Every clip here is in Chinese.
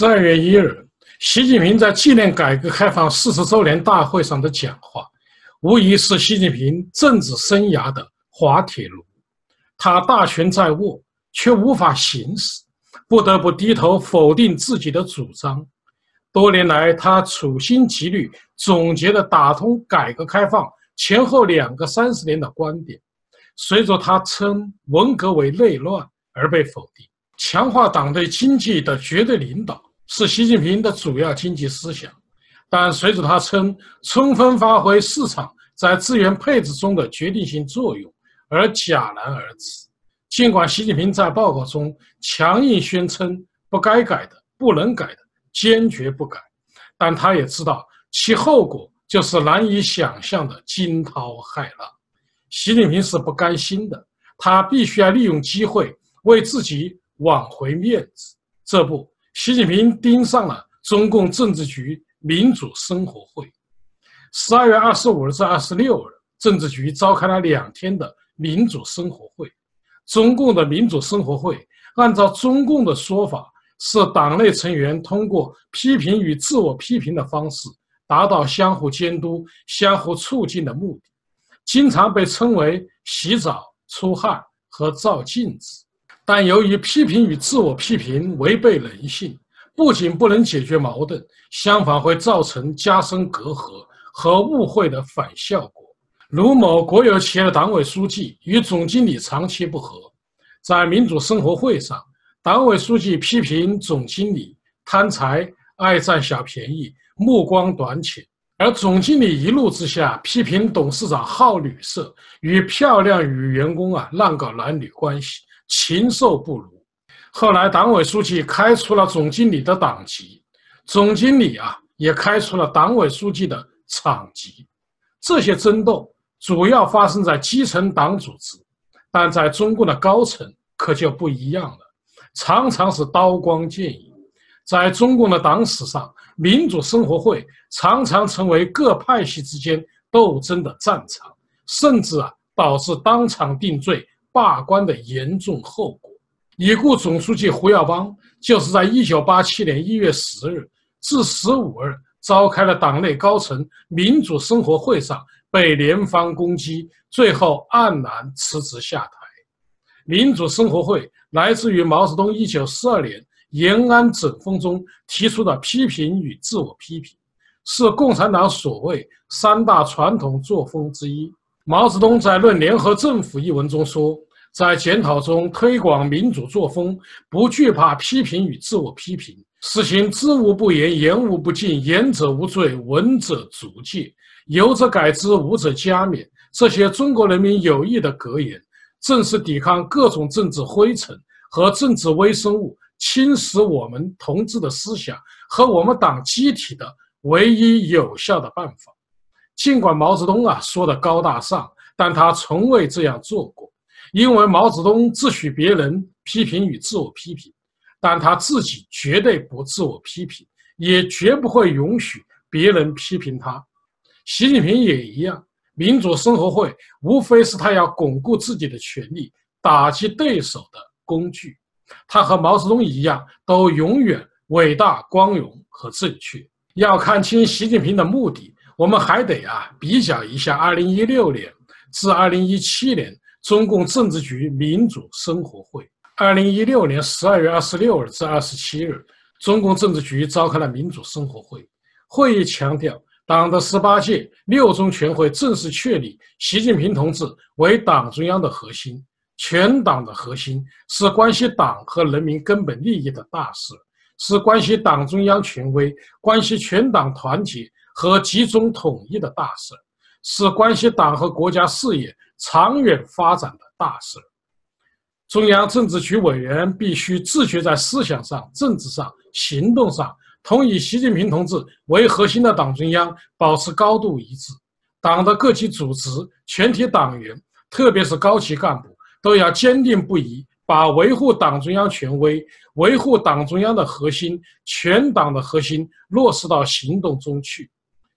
十二月一日，习近平在纪念改革开放四十周年大会上的讲话，无疑是习近平政治生涯的滑铁卢。他大权在握，却无法行使，不得不低头否定自己的主张。多年来，他处心积虑总结了打通改革开放前后两个三十年的观点，随着他称文革为内乱而被否定。强化党对经济的绝对领导是习近平的主要经济思想，但随着他称充分发挥市场在资源配置中的决定性作用而戛然而止。尽管习近平在报告中强硬宣称不该改的、不能改的，坚决不改，但他也知道其后果就是难以想象的惊涛骇浪。习近平是不甘心的，他必须要利用机会为自己。挽回面子，这不，习近平盯上了中共政治局民主生活会。十二月二十五日至二十六日，政治局召开了两天的民主生活会。中共的民主生活会，按照中共的说法，是党内成员通过批评与自我批评的方式，达到相互监督、相互促进的目的，经常被称为洗澡、出汗和照镜子。但由于批评与自我批评违背人性，不仅不能解决矛盾，相反会造成加深隔阂和误会的反效果。卢某国有企业的党委书记与总经理长期不和，在民主生活会上，党委书记批评总经理贪财、爱占小便宜、目光短浅，而总经理一怒之下批评董事长好女色，与漂亮女员工啊乱搞男女关系。禽兽不如。后来，党委书记开除了总经理的党籍，总经理啊也开除了党委书记的厂级。这些争斗主要发生在基层党组织，但在中共的高层可就不一样了，常常是刀光剑影。在中共的党史上，民主生活会常常成为各派系之间斗争的战场，甚至啊导致当场定罪。罢官的严重后果。已故总书记胡耀邦就是在一九八七年一月十日至十五日召开了党内高层民主生活会上被联方攻击，最后黯然辞职下台。民主生活会来自于毛泽东一九四二年延安整风中提出的批评与自我批评，是共产党所谓三大传统作风之一。毛泽东在《论联合政府》一文中说，在检讨中推广民主作风，不惧怕批评与自我批评，实行知无不言，言无不尽，言者无罪，闻者足戒，有则改之，无则加勉。这些中国人民有益的格言，正是抵抗各种政治灰尘和政治微生物侵蚀我们同志的思想和我们党机体的唯一有效的办法。尽管毛泽东啊说的高大上，但他从未这样做过，因为毛泽东自诩别人批评与自我批评，但他自己绝对不自我批评，也绝不会允许别人批评他。习近平也一样，民主生活会无非是他要巩固自己的权利、打击对手的工具。他和毛泽东一样，都永远伟大、光荣和正确。要看清习近平的目的。我们还得啊比较一下2016年至2017年中共政治局民主生活会。2016年12月26日至27日，中共政治局召开了民主生活会。会议强调，党的十八届六中全会正式确立习近平同志为党中央的核心，全党的核心，是关系党和人民根本利益的大事，是关系党中央权威、关系全党团结。和集中统一的大事，是关系党和国家事业长远发展的大事。中央政治局委员必须自觉在思想上、政治上、行动上，同以习近平同志为核心的党中央保持高度一致。党的各级组织、全体党员，特别是高级干部，都要坚定不移。把维护党中央权威、维护党中央的核心、全党的核心落实到行动中去。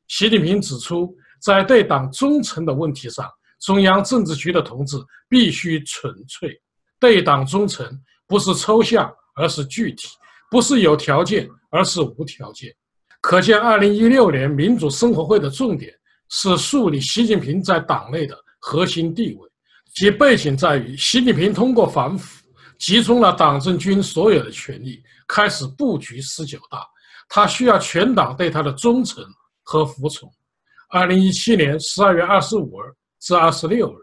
习近平指出，在对党忠诚的问题上，中央政治局的同志必须纯粹。对党忠诚不是抽象，而是具体；不是有条件，而是无条件。可见，二零一六年民主生活会的重点是树立习近平在党内的核心地位，其背景在于习近平通过反腐，集中了党政军所有的权力，开始布局十九大。他需要全党对他的忠诚和服从。二零一七年十二月二十五日至二十六日，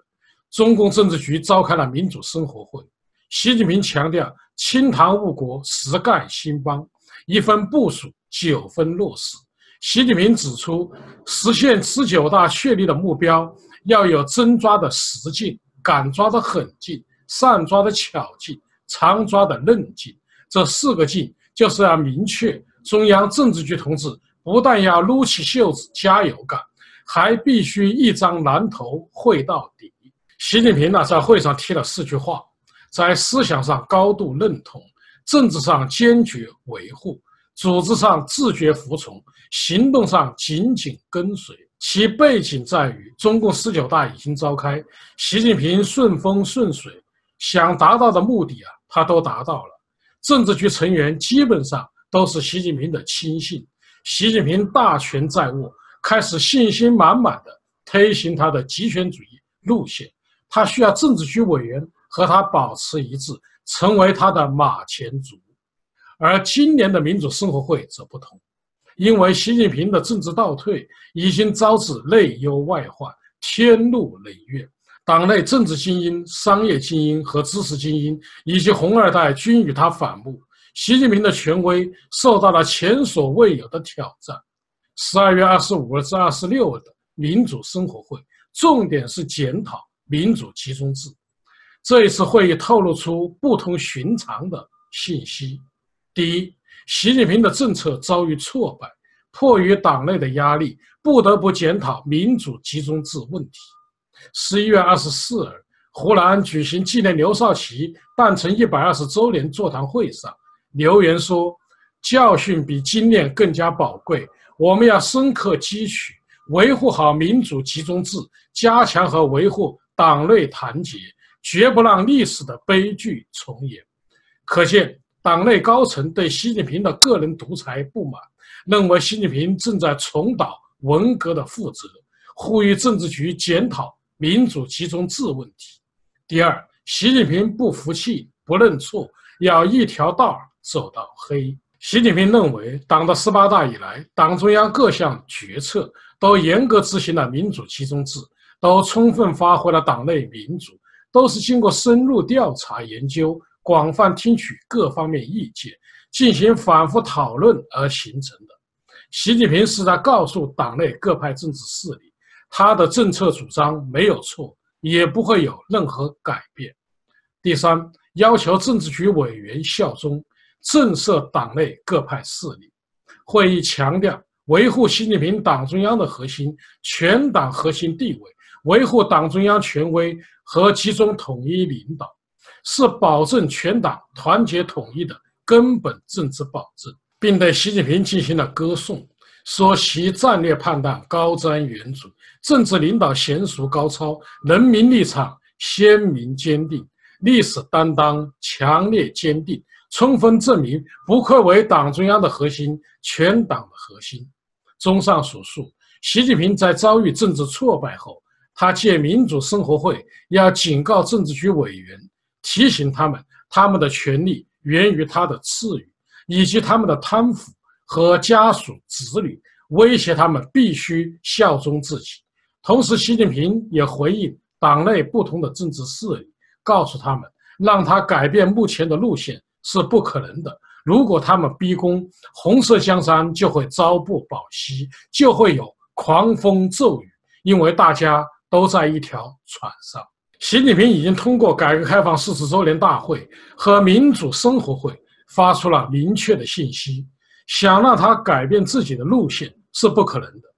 中共政治局召开了民主生活会，习近平强调清谈误国，实干兴邦，一分部署。九分落实。习近平指出，实现十九大确立的目标，要有真抓的实劲、敢抓的狠劲、善抓的巧劲、常抓的韧劲。这四个劲，就是要明确中央政治局同志不但要撸起袖子加油干，还必须一张蓝头会到底。习近平呢，在会上提了四句话：在思想上高度认同，政治上坚决维护。组织上自觉服从，行动上紧紧跟随。其背景在于，中共十九大已经召开，习近平顺风顺水，想达到的目的啊，他都达到了。政治局成员基本上都是习近平的亲信，习近平大权在握，开始信心满满的推行他的极权主义路线。他需要政治局委员和他保持一致，成为他的马前卒。而今年的民主生活会则不同，因为习近平的政治倒退已经招致内忧外患、天怒人怨，党内政治精英、商业精英和知识精英以及红二代均与他反目，习近平的权威受到了前所未有的挑战。十二月二十五日至二十六日的民主生活会，重点是检讨民主集中制。这一次会议透露出不同寻常的信息。第一，习近平的政策遭遇挫败，迫于党内的压力，不得不检讨民主集中制问题。十一月二十四日，湖南举行纪念刘少奇诞辰一百二十周年座谈会上，刘源说：“教训比经验更加宝贵，我们要深刻汲取，维护好民主集中制，加强和维护党内团结，绝不让历史的悲剧重演。”可见。党内高层对习近平的个人独裁不满，认为习近平正在重蹈文革的覆辙，呼吁政治局检讨民主集中制问题。第二，习近平不服气、不认错，要一条道走到黑。习近平认为，党的十八大以来，党中央各项决策都严格执行了民主集中制，都充分发挥了党内民主，都是经过深入调查研究。广泛听取各方面意见，进行反复讨论而形成的。习近平是在告诉党内各派政治势力，他的政策主张没有错，也不会有任何改变。第三，要求政治局委员效忠，震慑党内各派势力。会议强调，维护习近平党中央的核心、全党核心地位，维护党中央权威和集中统一领导。是保证全党团结统一的根本政治保证，并对习近平进行了歌颂，说其战略判断高瞻远瞩，政治领导娴熟高超，人民立场鲜明坚定，历史担当强烈坚定，充分证明不愧为党中央的核心，全党的核心。综上所述，习近平在遭遇政治挫败后，他借民主生活会要警告政治局委员。提醒他们，他们的权利源于他的赐予，以及他们的贪腐和家属子女威胁他们必须效忠自己。同时，习近平也回应党内不同的政治势力，告诉他们，让他改变目前的路线是不可能的。如果他们逼宫，红色江山就会朝不保夕，就会有狂风骤雨，因为大家都在一条船上。习近平已经通过改革开放四十周年大会和民主生活会发出了明确的信息，想让他改变自己的路线是不可能的，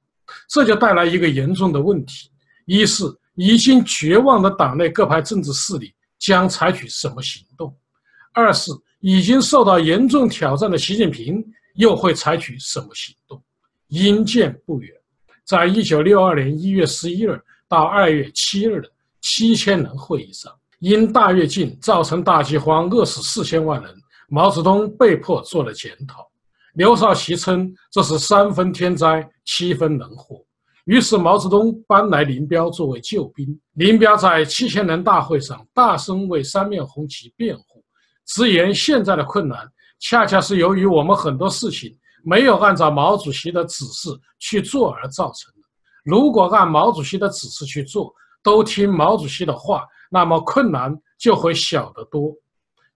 这就带来一个严重的问题：一是已经绝望的党内各派政治势力将采取什么行动；二是已经受到严重挑战的习近平又会采取什么行动。因见不远，在一九六二年一月十一日到二月七日的。七千人会议上，因大跃进造成大饥荒，饿死四千万人，毛泽东被迫做了检讨。刘少奇称这是三分天灾，七分人祸。于是毛泽东搬来林彪作为救兵。林彪在七千人大会上大声为三面红旗辩护，直言现在的困难恰恰是由于我们很多事情没有按照毛主席的指示去做而造成的。如果按毛主席的指示去做，都听毛主席的话，那么困难就会小得多。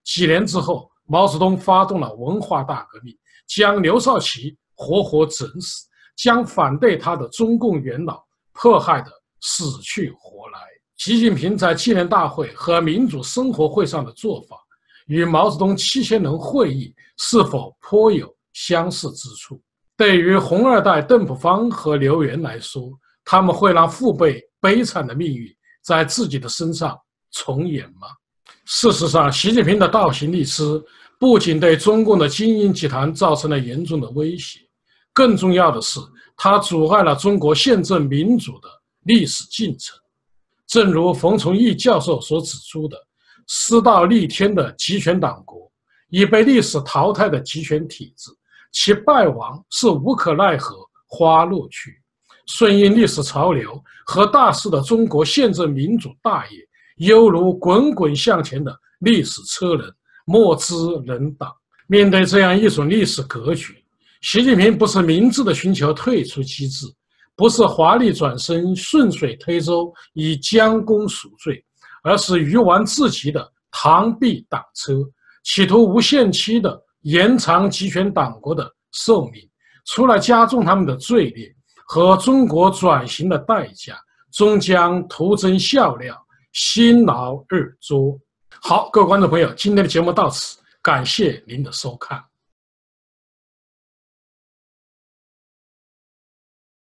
几年之后，毛泽东发动了文化大革命。将刘少奇活活整死，将反对他的中共元老迫害得死去活来。习近平在纪念大会和民主生活会上的做法，与毛泽东七千人会议是否颇有相似之处？对于红二代邓朴方和刘源来说，他们会让父辈悲惨的命运在自己的身上重演吗？事实上，习近平的倒行逆施。不仅对中共的精英集团造成了严重的威胁，更重要的是，它阻碍了中国宪政民主的历史进程。正如冯崇义教授所指出的，“失道逆天的集权党国，已被历史淘汰的集权体制，其败亡是无可奈何花落去。顺应历史潮流和大势的中国宪政民主大业，犹如滚滚向前的历史车轮。”莫之能挡。面对这样一种历史格局，习近平不是明智的寻求退出机制，不是华丽转身、顺水推舟以将功赎罪，而是鱼丸至极的螳臂挡车，企图无限期的延长集权党国的寿命。除了加重他们的罪孽和中国转型的代价，终将徒增笑料，辛劳日作。好，各位观众朋友，今天的节目到此，感谢您的收看。